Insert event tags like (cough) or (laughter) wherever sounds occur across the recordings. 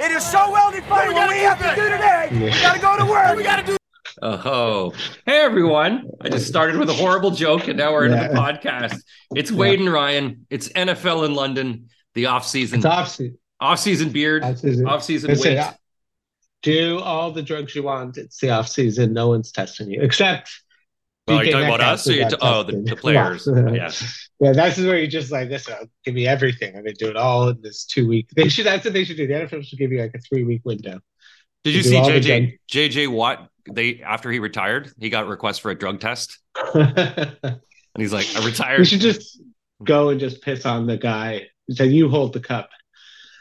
It is so well defined what we have to do today. We got to go to work. We got to do. Oh, hey everyone! I just started with a horrible joke, and now we're into the podcast. It's Wade and Ryan. It's NFL in London. The off season, It's off season. off season beard, Off season. off season weight. Do all the drugs you want. It's the off season. No one's testing you except. Oh, you're DK talking about us? Or you t- oh, the, the players. Yeah. yeah. (laughs) Yeah, that's where you just like this. Uh, give me everything. I'm gonna do it all in this two week. They should. That's what they should do. The NFL should give you like a three week window. Did you see JJ JJ Watt? They after he retired, he got a request for a drug test, (laughs) and he's like, "I retired." You should just go and just piss on the guy. Say you hold the cup.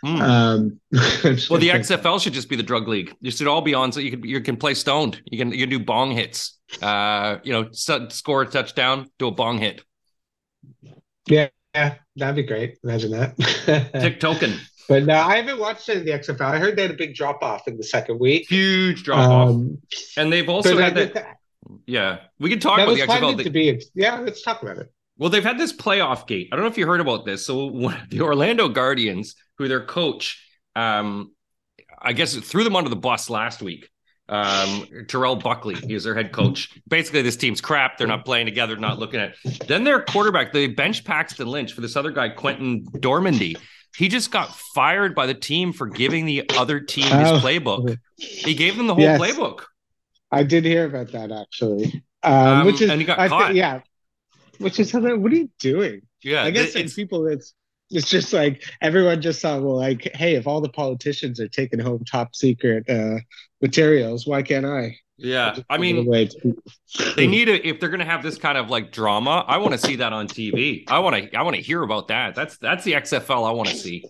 Hmm. Um, (laughs) well, the XFL should just be the drug league. You should all be on, so you can you can play stoned. You can you can do bong hits. Uh, you know, s- score a touchdown, do a bong hit. Yeah, yeah, that'd be great. Imagine that. (laughs) Tick token. but no, I haven't watched any of the XFL. I heard they had a big drop off in the second week. Huge drop off, Um, and they've also had that. that, Yeah, we can talk about the XFL. They- to be. Yeah, let's talk about it. Well, they've had this playoff gate. I don't know if you heard about this. So the Orlando Guardians, who their coach, um, I guess threw them under the bus last week. Um, Terrell Buckley, he was their head coach. Basically, this team's crap. They're not playing together, not looking at. Then their quarterback, they bench Paxton Lynch for this other guy, Quinten Dormady. He just got fired by the team for giving the other team his Oh. playbook. He gave them the whole Yes. playbook. I did hear about that actually. Um, Um, which is, and he got I caught. yeah, which is something. What are you doing? Yeah, I guess it- it's- people, it's it's just like everyone just thought, well, like, hey, if all the politicians are taking home top secret uh, materials, why can't I? yeah. I mean, away to people. they need to if they're going to have this kind of like drama i want to see that on tv i want to i want to hear about that that's that's the xfl i want to see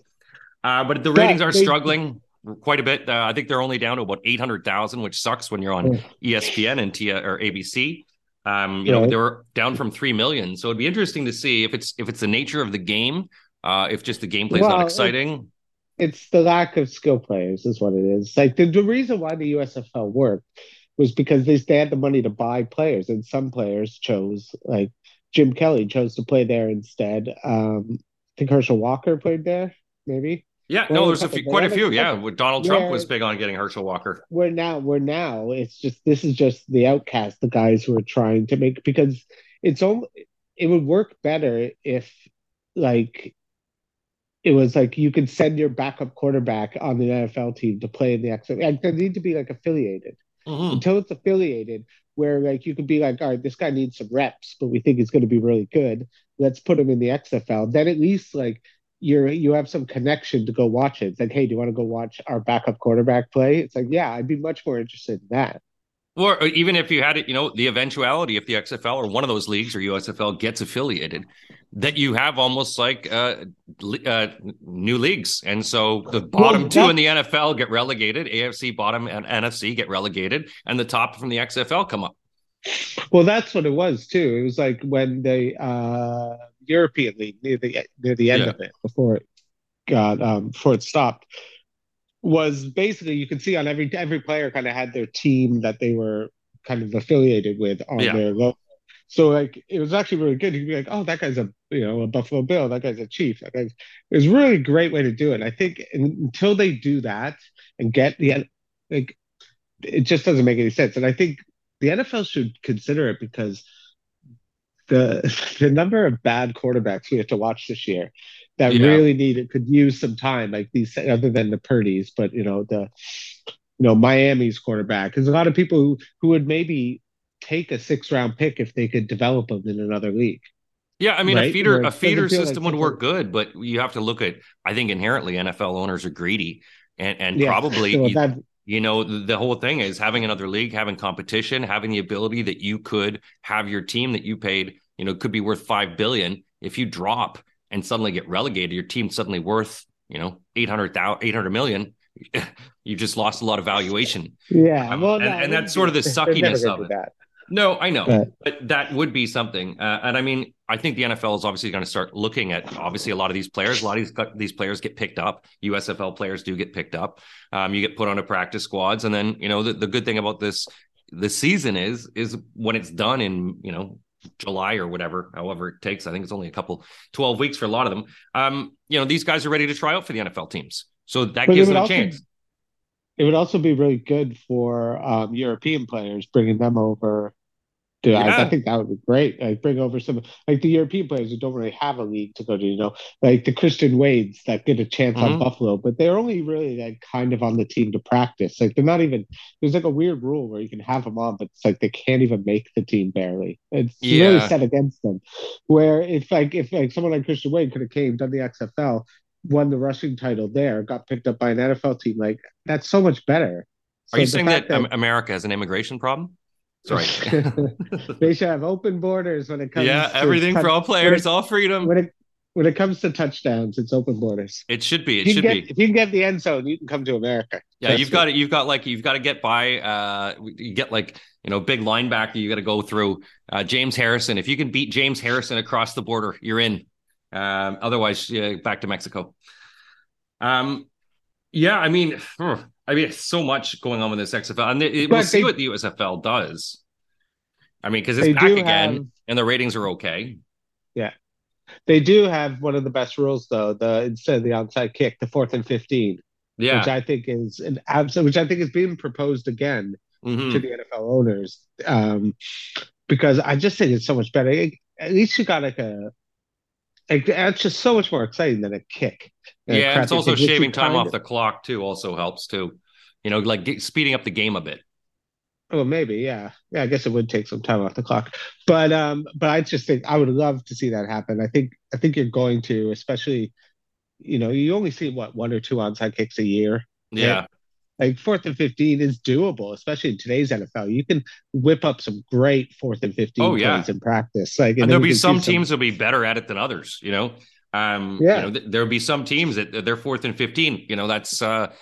uh, but the ratings are struggling quite a bit uh, i think they're only down to about 800000 which sucks when you're on E espn and T- or abc um, you know they were down from 3 million so it'd be interesting to see if it's if it's the nature of the game uh, if just the gameplay is Well, not it- exciting it's the lack of skill players is what it is. Like the, the reason why the USFL worked was because they, they had the money to buy players, and some players chose like Jim Kelly chose to play there instead. Um, I think Herschel Walker played there, maybe. Yeah Well, no there's a few, quite a few yeah couple- donald trump was big on getting herschel walker We're now we're now it's just this is just the outcast, the guys who are trying to make because it's only it would work better if like it was like you could send your backup quarterback on the NFL team to play in the XFL. Like, they need to be like affiliated Mhm. until it's affiliated, where like you could be like, all right, this guy needs some reps, but we think he's going to be really good. Let's put him in the XFL. Then at least like you're you have some connection to go watch it. It's like, hey, do you want to go watch our backup quarterback play? It's like, yeah, I'd be much more interested in that. Or even if you had it, you know, the eventuality if the XFL or one of those leagues or USFL gets affiliated, that you have almost like uh, uh, new leagues, and so the bottom Well, two in the NFL get relegated, AFC bottom and NFC get relegated, and the top from the XFL come up. Well, that's what it was too. It was like when they uh, European League near the near the end Yeah. of it before it got um, before it stopped was basically you could see on every every player kind of had their team that they were kind of affiliated with on Yeah. their logo. So like it was actually really good. You'd be like, oh, that guy's a you know a Buffalo Bill. That guy's a Chief. That guy's. It was really a great way to do it. I think until they do that and get the like, it just doesn't make any sense. And I think the NFL should consider it because the (laughs) the number of bad quarterbacks we have to watch this year that Yeah. really need it could use some time, like these other than the Purdy's, but you know the you know Miami's quarterback. There's a lot of people who, who would maybe take a six round pick if they could develop them in another league. Yeah, I mean, a feeder Where a feeder feel like system would work good, but you have to look at. I think inherently NFL owners are greedy, and and Yeah. probably (laughs) that- you know the, whole thing is having another league having competition having the ability that you could have your team that you paid you know could be worth 5 billion if you drop and suddenly get relegated your team suddenly worth you know 800,000 800 million (laughs) you just lost a lot of valuation yeah, Um, well, and- no, and that's sort of the (laughs) do- they're never suckiness of it. That. No i know Right. but that would be something. Uh, and i mean i think the nfl is obviously going to start looking at obviously a lot of these players. A lot of these, these players get picked up. Usfl players do get picked up. Um, you get put on a practice squads and then you know the, the good thing about this the season is is when it's done in you know july or whatever however it takes i think it's only a couple 12 weeks for a lot of them um you know these guys are ready to try out for the nfl teams. So that But gives them a also- chance. It would also be really good for um, European players, bringing them over Dude, yeah. I, I, think that would be great. Like bring over some like the European players who don't really have a league to go to, you know, like the Christian Wades that get a chance mm-hmm. on Buffalo, but they're only really like kind of on the team to practice. Like they're not even there's like a weird rule where you can have them on, but it's like they can't even make the team barely. It's yeah. really set against them. Where if like if like someone like Christian Wade could have came, done the XFL, won the rushing title there, got picked up by an NFL team, like that's so much better. So Are you saying that, that America has an immigration problem? Sorry. (laughs) they should have open borders when it comes. Yeah, everything touch- for all players, it, all freedom. When it when it comes to touchdowns, it's open borders. It should be. It should get, be. If you can get the end zone, you can come to America. Yeah, you've got it. You've got like you've got to get by. Uh, you get like you know big linebacker. You got to go through uh, James Harrison. If you can beat James Harrison across the border, you're in. Um, otherwise, yeah, back to Mexico. Um, yeah, I mean, I mean, so much going on with this XFL, and it, it, we'll see what the USFL does. I mean, because it's back again, have, and the ratings are okay. Yeah, they do have one of the best rules, though. The instead of the onside kick, the fourth and fifteen. Yeah, which I think is an absolute, which I think is being proposed again mm-hmm. to the NFL owners, um, because I just think it's so much better. At least you got like a it's just so much more exciting than a kick. Yeah, it's also shaving time off of, the clock too. Also helps too. You know, like get, speeding up the game a bit. Oh, maybe, yeah, yeah. I guess it would take some time off the clock, but um, but I just think I would love to see that happen. I think I think you're going to, especially, you know, you only see what one or two onside kicks a year. Yeah. Like fourth and fifteen is doable, especially in today's NFL. You can whip up some great fourth and fifteen oh, yeah. plays in practice. Like, and, and there'll be some teams that'll be better at it than others. You know, um, yeah. You know, th- there'll be some teams that they're fourth and fifteen. You know, that's uh,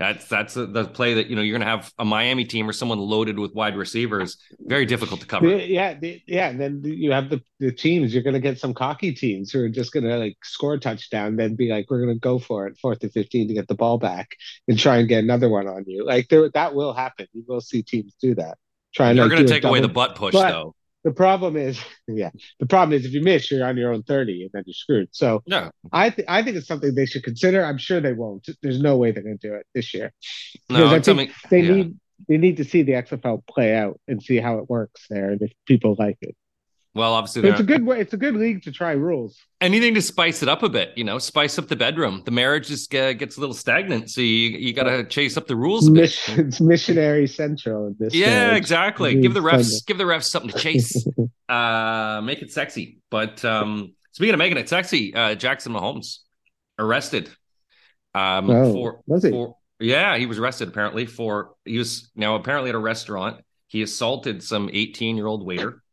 that's that's the play that you know you're going to have a Miami team or someone loaded with wide receivers. Very difficult to cover. Yeah, yeah. And then you have the, the teams. You're going to get some cocky teams who are just going to like score a touchdown, then be like, "We're going to go for it, fourth and fifteen to get the ball back and try and get another one on you." Like there, that will happen. You will see teams do that. Trying. They're going to take away the butt push, but, though. The problem is, (laughs) yeah, the problem is if you miss, you're on your own 30 and then you're screwed. So no. I think I think it's something they should consider. I'm sure they won't. There's no way they're going to do it this year. No, I think they yeah. need they need to see the XFL play out and see how it works there and if people like it. Well, obviously, it's a good way. It's a good league to try rules. Anything to spice it up a bit, you know, spice up the bedroom. The marriage just uh, gets a little stagnant, so you you got to chase up the rules. Mission, it's missionary central. This yeah, exactly. Give the refs give the refs something to chase. (laughs) uh, make it sexy. But um, speaking of making it sexy, uh, Jackson Mahomes arrested. Um, oh, for, was he? For, yeah, he was arrested apparently for he was now apparently at a restaurant. He assaulted some 18 year old waiter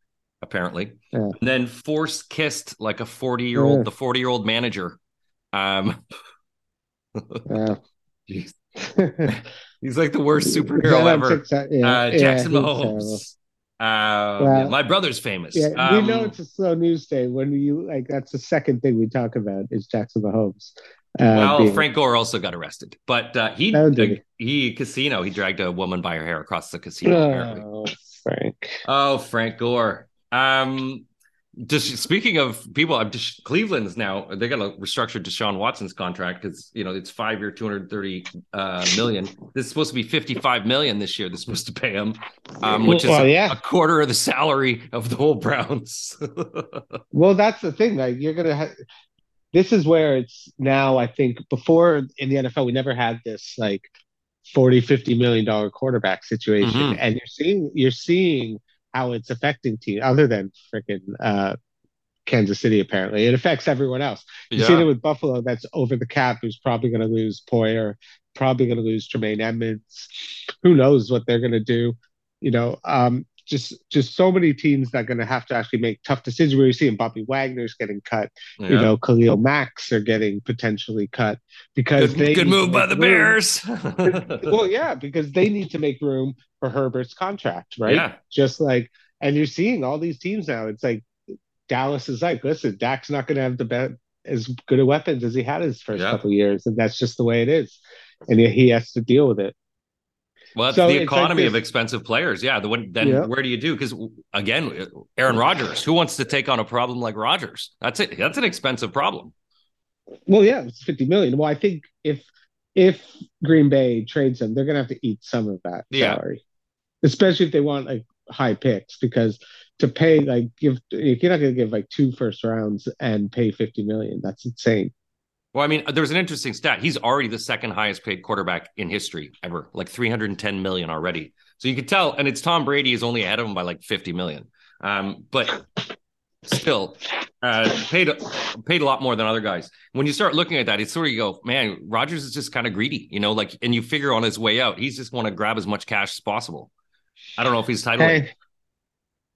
apparently. Yeah. And then force kissed like a 40 year old, the 40 year old manager. Um, (laughs) yeah. (laughs) He's like the worst superhero ever. Yeah. Uh, Jackson Mahomes. Uh, well, my brother's famous. Yeah, um, we know it's a slow news day when you like. That's the second thing we talk about is Jackson Mahomes. Uh, well, being... Frank Gore also got arrested, but uh, he oh, he? he casino. He dragged a woman by her hair across the casino. Oh, apparently. Frank. Oh, Frank Gore. Um, just speaking of people, I'm just Cleveland's now they got to restructure Deshaun Watson's contract because you know it's five year, 230 uh, million. This is supposed to be 55 million this year. They're supposed to pay him, um, which is well, yeah. a, quarter of the salary of the whole Browns. (laughs) well, that's the thing. Like you're gonna. Ha- this is where it's now. I think before in the NFL, we never had this like 40, 50 million dollar quarterback situation, mm-hmm. and you're seeing you're seeing how it's affecting teams other than freaking uh, Kansas City. Apparently, it affects everyone else. You yeah. see it with Buffalo. That's over the cap. Who's probably going to lose Poyer, probably going to lose Tremaine Edmunds. Who knows what they're going to do? You know, um, just just so many teams that are going to have to actually make tough decisions. Where you're seeing Bobby Wagner's getting cut, yeah. you know, Khalil Max are getting potentially cut because good, they good move by the room. Bears. (laughs) well, yeah, because they need to make room for Herbert's contract, right? Yeah. Just like, and you're seeing all these teams now. It's like Dallas is like, listen, Dak's not going to have the best as good of weapons as he had his first yeah. couple years, and that's just the way it is, and he has to deal with it. Well, so the economy like of expensive players. Yeah. The one then yeah. where do you do? Because again, Aaron Rodgers, who wants to take on a problem like Rodgers? That's it. That's an expensive problem. Well, yeah, it's 50 million. Well, I think if if Green Bay trades him, they're gonna have to eat some of that Yeah. salary, especially if they want like high picks because to pay like give you're not gonna give like two first rounds and pay 50 million. That's insane. Well, I mean, there's an interesting stat. He's already the second highest paid quarterback in history ever, like 310 million already. So you could tell, and it's Tom Brady is only ahead of him by like 50 million. Um, but still, uh, paid paid a lot more than other guys. When you start looking at that, it's sort of you go, man, Rodgers is just kind of greedy, you know, like, and you figure on his way out, he's just want to grab as much cash as possible. I don't know if he's titled. Hey,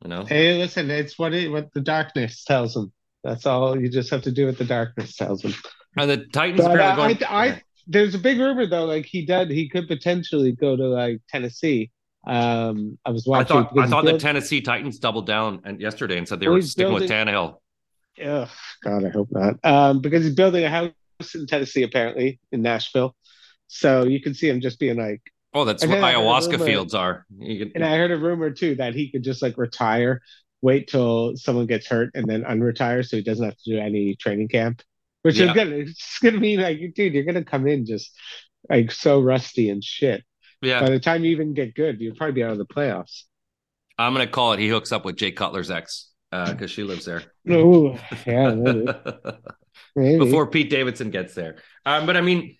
you know. hey, listen, it's what it, what the darkness tells him. That's all you just have to do what the darkness tells them. And the Titans But uh, going. I, I, there's a big rumor though, like he did, he could potentially go to like Tennessee. Um, I was I watching. thought I thought the Tennessee Titans doubled down and yesterday and said they Well, were sticking with building- Tannehill. Ugh, God, I hope not. Um, because he's building a house in Tennessee, apparently in Nashville. So you can see him just being like, Oh, that's And what I heard a ayahuasca rumor- fields are. Can- and I heard a rumor too that he could just like retire, wait till someone gets hurt, and then unretire, so he doesn't have to do any training camp. Which Yeah. is gonna, it's gonna be like, dude, you're gonna come in just like so rusty and shit. yeah, By the time you even get good, you'll probably be out of the playoffs. I'm gonna call it. He hooks up with Jay Cutler's ex because she lives there. (laughs) Ooh, yeah, maybe. (laughs) maybe. Before Pete Davidson gets there. Um, but I mean,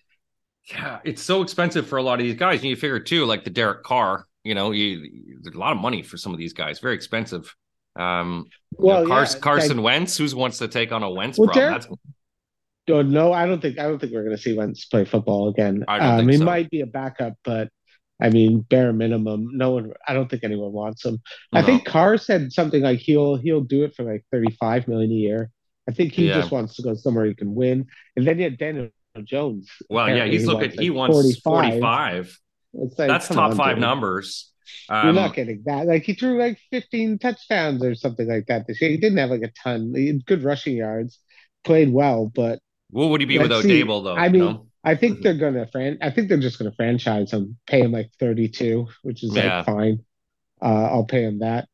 yeah, it's so expensive for a lot of these guys. And you figure too, like the Derek Carr, you know, you, there's a lot of money for some of these guys. Very expensive. Um, you know, Well, Cars- yeah, Carson like- Wentz, who wants to take on a Wentz Well, problem? Derek- Oh, no, I don't think I don't think we're going to see Wentz play football again. I don't um, he so. might be a backup, but I mean, bare minimum, no one. I don't think anyone wants him. I think Carr said something like he'll he'll do it for like thirty five million a year. I think he Yeah. just wants to go somewhere he can win. And then you had Daniel Jones. well, yeah, he's looking. wants, he wants 45. It's like That's top on, five dude. numbers. You're Um, not getting that. Like he threw like 15 touchdowns or something like that this year. He didn't have like a ton. He had good rushing yards, played well, but what would he be Let's without see. Daboll, though? I mean, know? I think they're gonna fran. I think they're just gonna franchise him, pay him like 32, which is Yeah. like fine. Uh, I'll pay him that.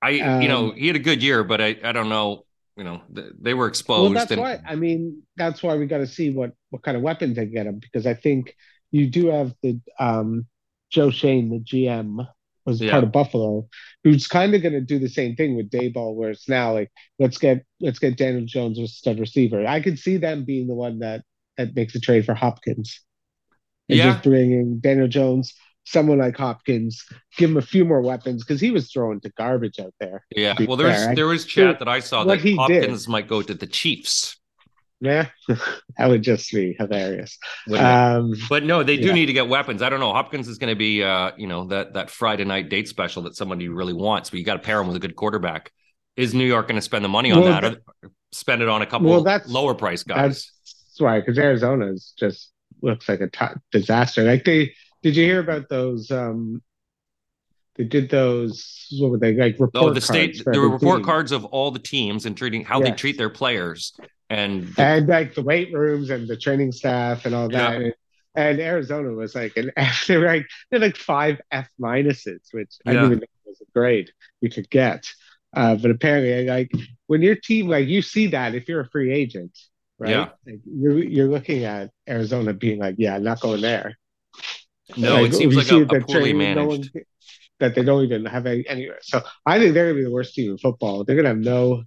I, you know, um, he had a good year, but I, I don't know. You know, th- they were Well, exposed. that's and, why. I mean, that's why we got to see what what kind of weapons they get him because I think you do have the um Joe Schoen, the GM, was Yeah. part of Buffalo, who's kind of going to do the same thing with Daboll, where it's now like let's get let's get Daniel Jones as stud receiver. I could see them being the one that that makes a trade for Hopkins. And Yeah. just bringing Daniel Jones, someone like Hopkins, give him a few more weapons because he was throwing to garbage out there. Yeah. Well, there's there was chat that I saw what that he did- Hopkins might go to the Chiefs. Yeah, (laughs) that would just be hilarious. Um, but no, they do yeah. need to get weapons. I don't know. Hopkins is going to be, uh, you know, that that Friday night date special that somebody really wants, but you got to pair him with a good quarterback. Is New York going to spend the money on Well, that, or spend it on a couple Well, that's- lower price guys? That's right, because Arizona is just looks like a t- disaster. Like they did you hear about those? Um, they did those. What were they like? Report Oh, the state, the report team. cards of all the teams and treating how they treat their players, and the- and like the weight rooms and the training staff and all that. Yeah. And Arizona was like an (laughs) F. They're like they're like five F minuses, which I Yeah. didn't even know was a grade you could get. Uh, but apparently, like when your team, like you see that if you're a free agent, right? Yeah. Like, you're you're looking at Arizona being like, yeah, not going there. no, Like, it seems like a, a poorly training, no managed. one- that they don't even have any, anywhere. So I think they're gonna be the worst team in football. They're gonna have no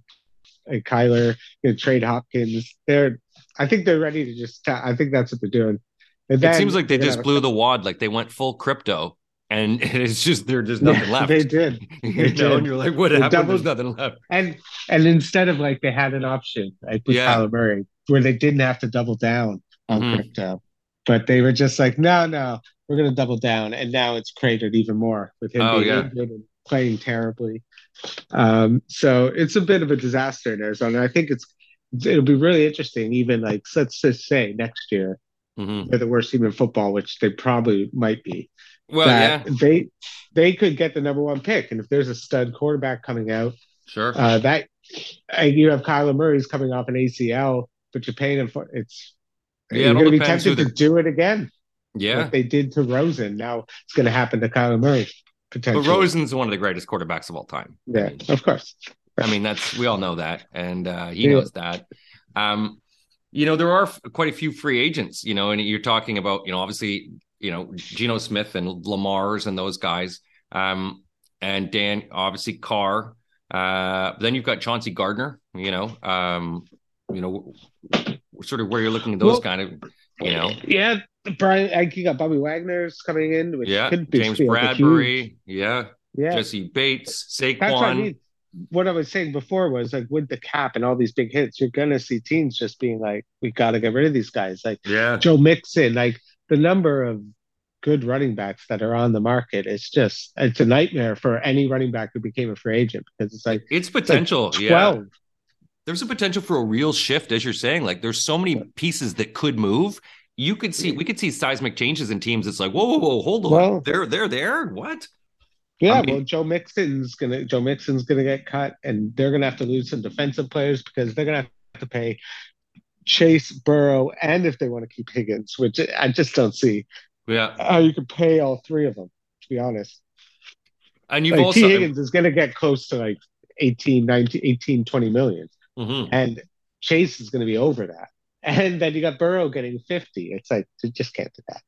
like Kyler, trade Hopkins. They're I think they're ready to just I think that's what they're doing. And It seems like they just blew the wad, like they went full crypto, and (laughs) it's just there, there's a- nothing Yeah, left. They did. (laughs) you they know, did. and you're like, what They happened? There's doubled- nothing left. And and instead of like they had an option like with Yeah. Kyler Murray where they didn't have to double down on Mhm. crypto. But they were just like, no, no, we're gonna double down. And now it's cratered even more with him Oh, being yeah. injured and playing terribly. Um, so it's a bit of a disaster in Arizona. I think it's it'll be really interesting, even like let's just say next year Mhm. they're the worst team in football, which they probably might be. Well, yeah, they they could get the number one pick. And if there's a stud quarterback coming out, sure. uh, that uh, you have Kyler Murray's coming off an ACL, but you're paying him for it's. Yeah, you're going to be tempted to do it again. Yeah. Like they did to Rosen. Now it's going to happen to Kyler Murray potentially. But. Rosen's one of the greatest quarterbacks of all time. I yeah, mean, of course. I mean, that's we all know that, and uh, he Yeah. knows that. Um, you know, there are quite a few free agents, you know, and you're talking about, you know, obviously, you know, Geno Smith and Lamar's and those guys. Um, and Dan, obviously, Carr. Uh, then you've got Chauncey Gardner, you know, um, you know, sort of where you're looking at those well, kind of, you know. Yeah, Brian, I you got Bobby Wagner's coming in, which yeah, could be James Bradberry, yeah, yeah, Jessie Bates, Saquon. That's what I mean what I was saying before was like with the cap and all these big hits, you're gonna see teams just being like, we got to get rid of these guys. Like yeah, Joe Mixon, like the number of good running backs that are on the market It's just it's a nightmare for any running back who became a free agent because it's like it's potential. It's like yeah, there's a potential for a real shift, as you're saying. Like there's so many pieces that could move. You could see we could see seismic changes in teams. It's like whoa, whoa, whoa, hold on, well, they're they're there. What? Yeah, I mean, well, Joe Mixon's gonna Joe Mixon's gonna get cut, and they're gonna have to lose some defensive players because they're gonna have to pay Chase, Burrow, and if they want to keep Higgins, which I just don't see. Yeah, how you could pay all three of them. To be honest, and you've like, also T. Higgins is gonna get close to like 18, 19, 18, 20 million. Mm-hmm. and Chase is gonna be over that. And then you got Burrow getting 50. It's like you just can't do that.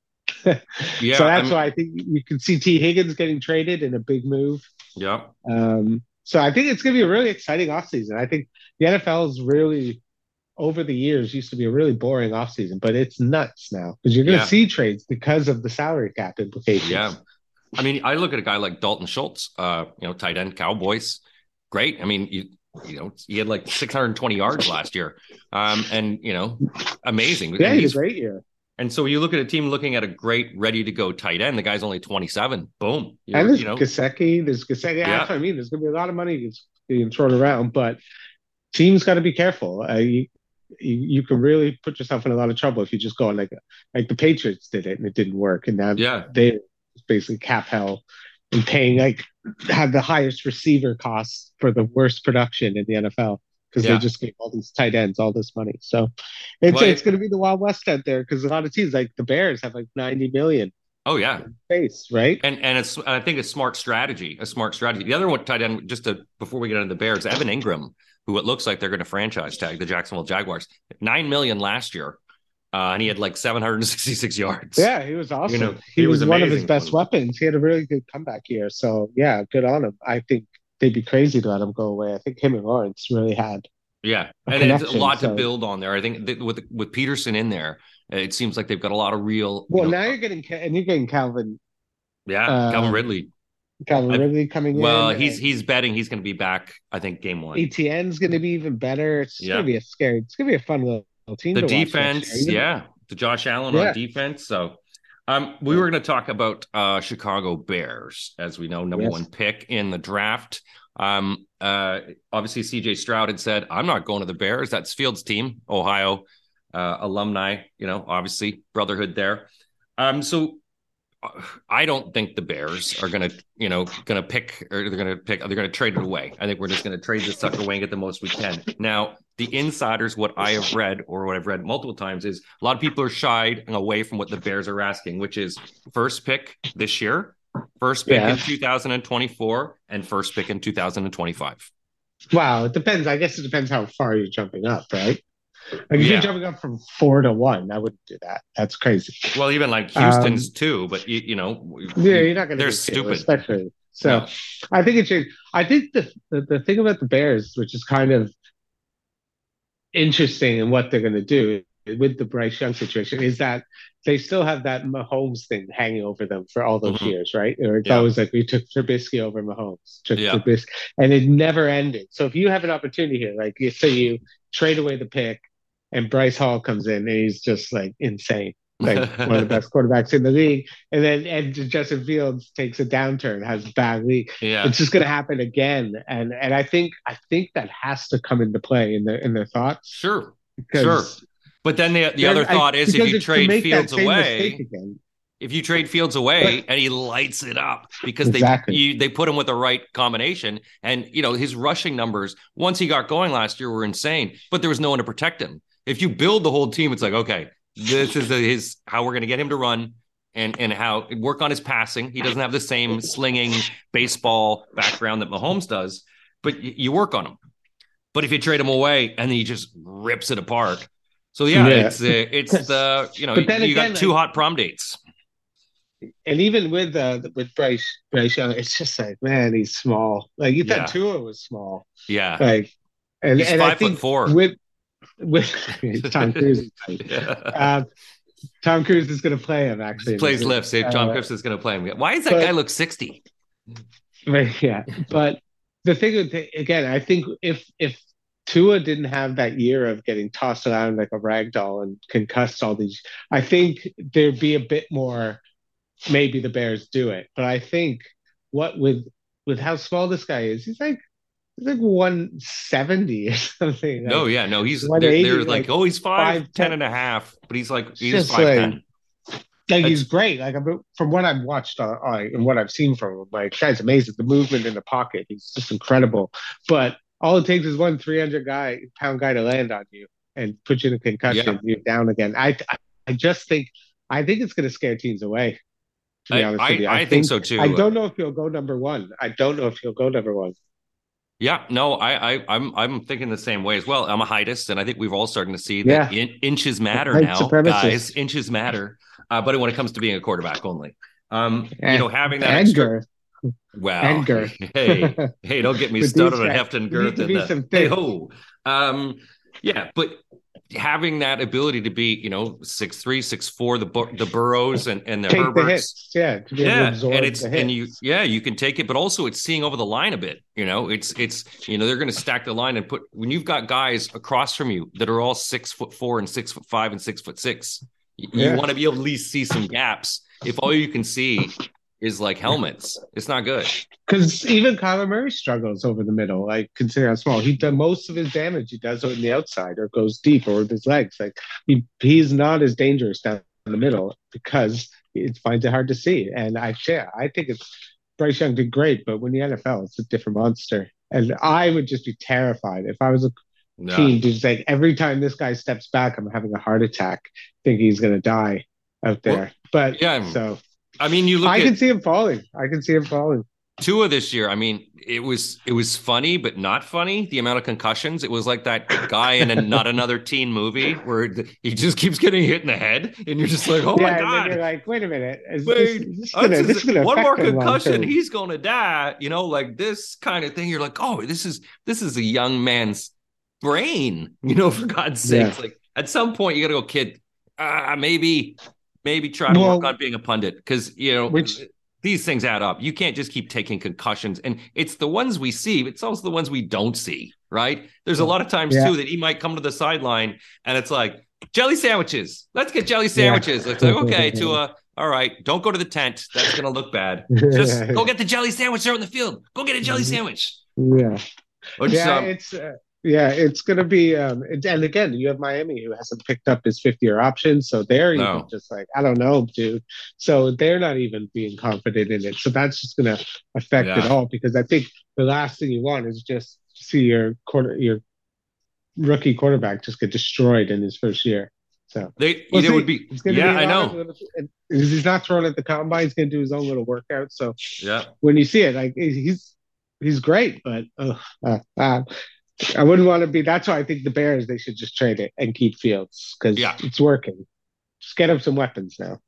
(laughs) yeah, so that's I'm, why I think you can see T. Higgins getting traded in a big move. Yeah. Um, so I think it's going to be a really exciting offseason. I think the NFL is really over the years used to be a really boring offseason, but it's nuts now because you're going to yeah. see trades because of the salary cap implications. Yeah. I mean, I look at a guy like Dalton Schultz, uh, you know, tight end Cowboys. Great. I mean, you you know, he had like 620 yards last year. Um, and you know, amazing. Yeah, he's great year. And so you look at a team looking at a great, ready to go tight end. The guy's only 27. Boom. You're, and there's you know. There's Gesicki. Yeah. That's what I mean. There's going to be a lot of money being thrown around, but teams got to be careful. Uh, you, you, can really put yourself in a lot of trouble if you just go like like the Patriots did it and it didn't work, and now yeah. they basically cap hell and paying like have the highest receiver costs for the worst production in the NFL because yeah. they just gave all these tight ends all this money. So it's well, it's going to be the Wild West out there because a lot of teams like the Bears have like 90 million. Oh yeah, face right, and and it's I think a smart strategy, a smart strategy. The other one tight end, just to before we get into the Bears, Evan Engram, who it looks like they're going to franchise tag the Jacksonville Jaguars, nine million last year, uh, and he had like 766 yards. Yeah, he was awesome. You know, he, he was, was one of his best weapons. He had a really good comeback here. So yeah, good on him. I think they'd be crazy to let him go away. I think him and Lawrence really had. Yeah, and it's a lot so. to build on there. I think with with Pederson in there, it seems like they've got a lot of real. Well, you know, now you're getting and you're getting Calvin. Yeah, uh, Calvin Ridley. Calvin Ridley coming well, in. Well, he's he's betting he's going to be back. I think game one. Etienne's going to be even better. It's yeah. going to be a scary. It's going to be a fun little team. The defense, yeah, the Josh Allen yeah. on defense. So um, we were going to talk about uh, Chicago Bears, as we know, number yes. one pick in the draft. Um, uh, obviously, CJ Stroud had said, I'm not going to the Bears. That's Fields' team, Ohio uh, alumni, you know, obviously, brotherhood there. Um, so I don't think the Bears are going to, you know, to pick or they're going to pick, they're going to trade it away. I think we're just going to trade this sucker away and get the most we can. Now, the insiders, what I have read or what I've read multiple times is a lot of people are shied away from what the Bears are asking, which is first pick this year, first pick yeah. in 2024, and first pick in 2025. Wow, it depends. I guess it depends how far you're jumping up, right? Like if yeah. you're jumping up from four to one, I wouldn't do that. That's crazy. Well, even like Houston's um, too, but you, you know, yeah, you're not going to. They're stupid, especially. So. I think it changed. I think the, the the thing about the Bears, which is kind of interesting in what they're going to do with the Bryce Young situation, is that they still have that Mahomes thing hanging over them for all those mm-hmm. years, right? Or it's yeah. always like we took Trubisky over Mahomes, took yeah. Trubisky, and it never ended. So if you have an opportunity here, like you say, you trade away the pick and Bryce Hall comes in and he's just like insane. (laughs) Like one of the best quarterbacks in the league. And then and Justin Fields takes a downturn, has a bad week. Yeah. It's just gonna happen again. And and I think I think that has to come into play in their in their thoughts. Sure. Sure. But then the the other thought I, is if you trade Fields away, if you trade Fields away but, and he lights it up because exactly. they you, they put him with the right combination and you know his rushing numbers once he got going last year were insane, but there was no one to protect him. If you build the whole team, it's like, okay, this is his how we're going to get him to run and and how work on his passing. He doesn't have the same slinging baseball background that Mahomes does, but you, you work on him. But if you trade him away and he just rips it apart, So yeah, Yeah. it's uh, it's the you know you again, got two like- hot prom dates. And even with uh with Bryce Bryce Young, it's just like man, he's small. Like you Yeah. thought Tua was small. Yeah, Like and, He's and I five foot think four. with with (laughs) Tom Cruise. is (laughs) yeah. Um, Tom Cruise is going to play him actually. He plays lifts. If Tom Uh, Cruise is going to play him. Why does that but- guy look sixty? Right, yeah, but the thing again, I think if if Tua didn't have that year of getting tossed around like a rag doll and concussed all these, I think there'd be a bit more. Maybe the Bears do it, but I think what with with how small this guy is, he's like he's like one seventy or something. No, Like, yeah, no, he's they're, they're like, like, oh, he's five, five, ten ten. and a half, but he's like he's five like- ten. like he's great. Like from what I've watched uh, and what I've seen from him, like guy's amazing. The movement in the pocket, he's just incredible. But all it takes is one 300 guy pound guy to land on you and put you in a concussion. You're down again. I, I just think I think it's going to scare teams away. I, I, I think so too. I don't know if he'll go number one. I don't know if he'll go number one. Yeah, no, I, I, I'm, I'm thinking the same way as well. I'm a heightist, and I think we've all starting to see that Yeah. in, inches matter now, guys. Inches matter, uh, but when it comes to being a quarterback only, um, you know, having that extra. Wow. and girth. hey, hey, don't get me (laughs) started on heft and girth and some hey ho. Um, yeah, but having that ability to be, you know, six three, six four, the the Burrows and and the take the Herberts. hits. Yeah, to be able to Yeah, and it's the and you yeah you can take it, but also it's seeing over the line a bit. You know, it's it's you know they're going to stack the line and put when you've got guys across from you that are all six foot four and six foot five and six foot six. You, Yeah. want to be able to at least see some gaps. If all you can see is like helmets, it's not good. Because even Kyler Murray struggles over the middle, like considering how small. He does most of his damage he does on the outside or goes deep or with his legs. Like he he's not as dangerous down the middle because it finds it hard to see. And I share I think it's Bryce Young did great, but when the NFL it's a different monster. And I would just be terrified if I was a No. team to just like every time this guy steps back, I'm having a heart attack, thinking he's gonna die out there. Well, but yeah, so I mean, you look I can see him falling. I can see him falling. Tua this year. I mean, it was it was funny, but not funny. The amount of concussions. It was like that guy in a not another teen movie where he just keeps getting hit in the head, and you're just like, oh yeah, my god. you're like, wait a minute, is Wait, this, this gonna, this this is- is one more affect him long concussion, he's gonna die. You know, like this kind of thing. You're like, oh, this is this is a young man's brain. You know, for God's sakes. Like at some point, you got to go, kid. Uh, maybe, maybe try to Well- work on being a pundit because you know Which- these things add up. You can't just keep taking concussions, and it's the ones we see, but it's also the ones we don't see. Right? There's a lot of times Yeah. too that he might come to the sideline, and it's like jelly sandwiches. Let's get jelly sandwiches. It's like okay, (laughs) to a all right, don't go to the tent. That's gonna look bad. (laughs) Just go get the jelly sandwich out in the field. Go get a jelly Mhm. sandwich. yeah, Which, yeah, um, it's uh, yeah, it's gonna be. Um, it- and again, you have Miami who hasn't picked up his fifth year option, so they're No. even just like, I don't know, dude. So they're not even being confident in it. So that's just gonna affect it all because I think the last thing you want is just see your quarter your rookie quarterback just get destroyed in his first year. So they We'll it would be. Yeah, be I know. and he's not throwing at the combine. He's gonna do his own little workout. So Yeah, when you see it, like he's he's great, but uh, uh, I wouldn't want to be. That's why I think the Bears they should just trade it and keep Fields because Yeah. it's working. Just get him some weapons now.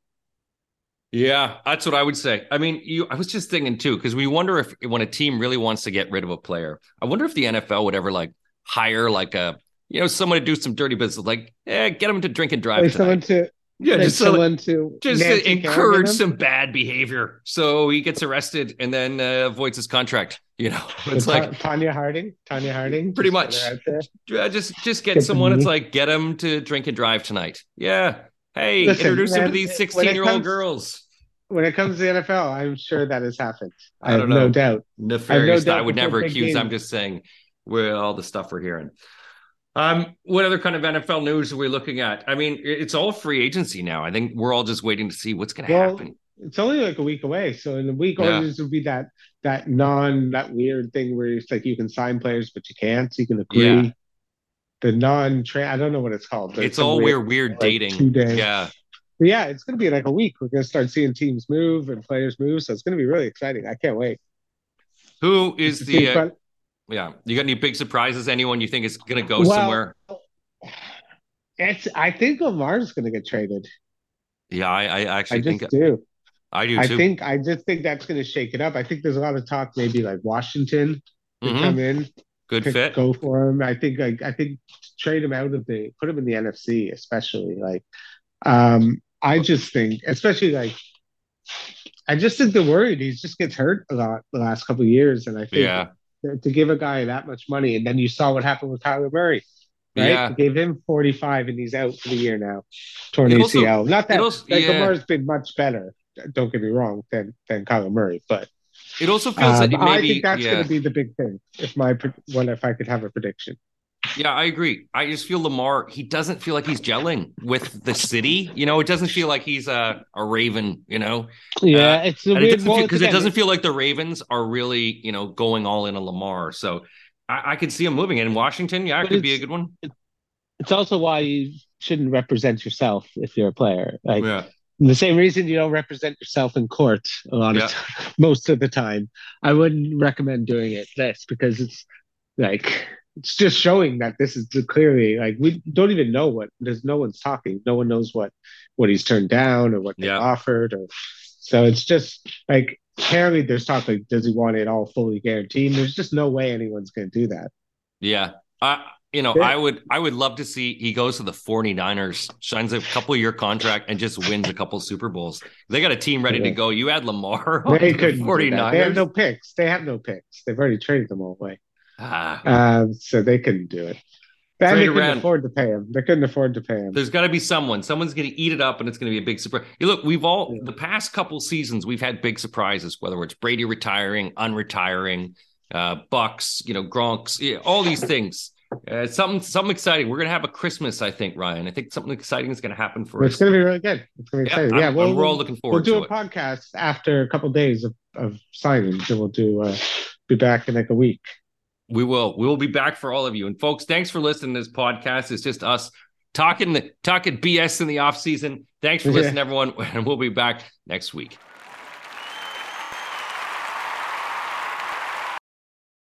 yeah, that's what I would say. I mean, you. I was just thinking too because we wonder if when a team really wants to get rid of a player, I wonder if the NFL would ever like hire like a you know someone to do some dirty business, like eh, get them to drink and drive someone to Yeah, just someone to just to encourage some bad behavior, so he gets arrested and then uh, avoids his contract. You know, (laughs) it's like Tonya Harding. Tonya Harding. Pretty much. put her out there. Just just get Get someone. It's like get him to drink and drive tonight. Yeah. Hey, Listen, introduce him to these sixteen-year-old girls. When it comes to the NFL, I'm sure that has happened. I, I have don't no know. doubt. Nefarious. I, doubt would never accuse. I'm just saying with all the stuff we're hearing. Um, what other kind of NFL news are we looking at? I mean, it's all free agency now. I think we're all just waiting to see what's going to Well, happen. it's only like a week away. So in a week, Yeah. orders will be that that non that weird thing where it's like you can sign players but you can't. So you can agree. Yeah. The non trade I don't know what it's called. but It's all weird, weird like, dating. two days. Yeah. But yeah, it's gonna be like a week. We're gonna start seeing teams move and players move. So it's gonna be really exciting. I can't wait. Who is It's the? Yeah. You got any big surprises? Anyone you think is going to go Well, somewhere? It's. I think Lamar's going to get traded. Yeah, I, I actually I just think do. I do Too. I think. I just think that's going to shake it up. I think there's a lot of talk, maybe like Washington to Mhm. come in, Good pick- fit. go for him. I think. I, I think trade him out of the, put him in the NFC, especially like. Um, I just think, especially like. I just think the worried he just gets hurt a lot the last couple of years, and I think Yeah. To, give a guy that much money, and then you saw what happened with Kyler Murray. Right, Yeah. They gave him forty five, and he's out for the year now, torn It also- ACL. Not that also- like yeah. Lamar's been much better. Don't get me wrong than than Kyler Murray, but It also feels um, like it I think that's yeah. going to be the big thing. If my what if I could have a prediction? Yeah, I agree. I just feel Lamar, he doesn't feel like he's gelling with the city. You know, it doesn't feel like he's a, a Raven, you know? Yeah, uh, it's a it weird one because it doesn't feel like the Ravens are really, you know, going all in on Lamar. So I, I could see him moving. And in Washington, yeah, it But could be a good one. It's also why you shouldn't represent yourself if you're a player. Like Yeah. the same reason you don't represent yourself in court a lot Yeah. of (laughs) time, most of the time. I wouldn't recommend doing it this because it's like it's just showing that this is clearly like we don't even know what there's no one's talking. No one knows what what he's turned down or what they Yeah. offered or so it's just like clearly there's talk like does he want it all fully guaranteed? There's just no way anyone's gonna do that. Yeah. I you know, Yeah. I would I would love to see he goes to the 49ers, signs a couple year contract and just wins a couple Super Bowls. They got a team ready to go. You add Lamar They (laughs) the couldn't. do that. They have no picks. They have no picks. They've already traded them all away. Ah, Um, so they couldn't do it. And they couldn't around. afford to pay him. They couldn't afford to pay him. There's got to be someone. Someone's going to eat it up, and it's going to be a big surprise. You look, we've all the past couple seasons we've had big surprises. Whether it's Brady retiring, unretiring, uh, Bucks, you know, Gronks, yeah, all these things. Uh, something, something exciting. We're going to have a Christmas, I think, Ryan. I think something exciting is going to happen for It's us. It's going to be really good. It's going to be Yeah, exciting. Yeah, we'll, we're all looking forward. we'll do a podcast after a couple days of, of signings, and we'll do uh, be back in like a week. We will. We will be back for all of you. And folks, thanks for listening to this podcast. It's just us talking the talking BS in the off season. Thanks for Yeah. listening, everyone, (laughs) and we'll be back next week.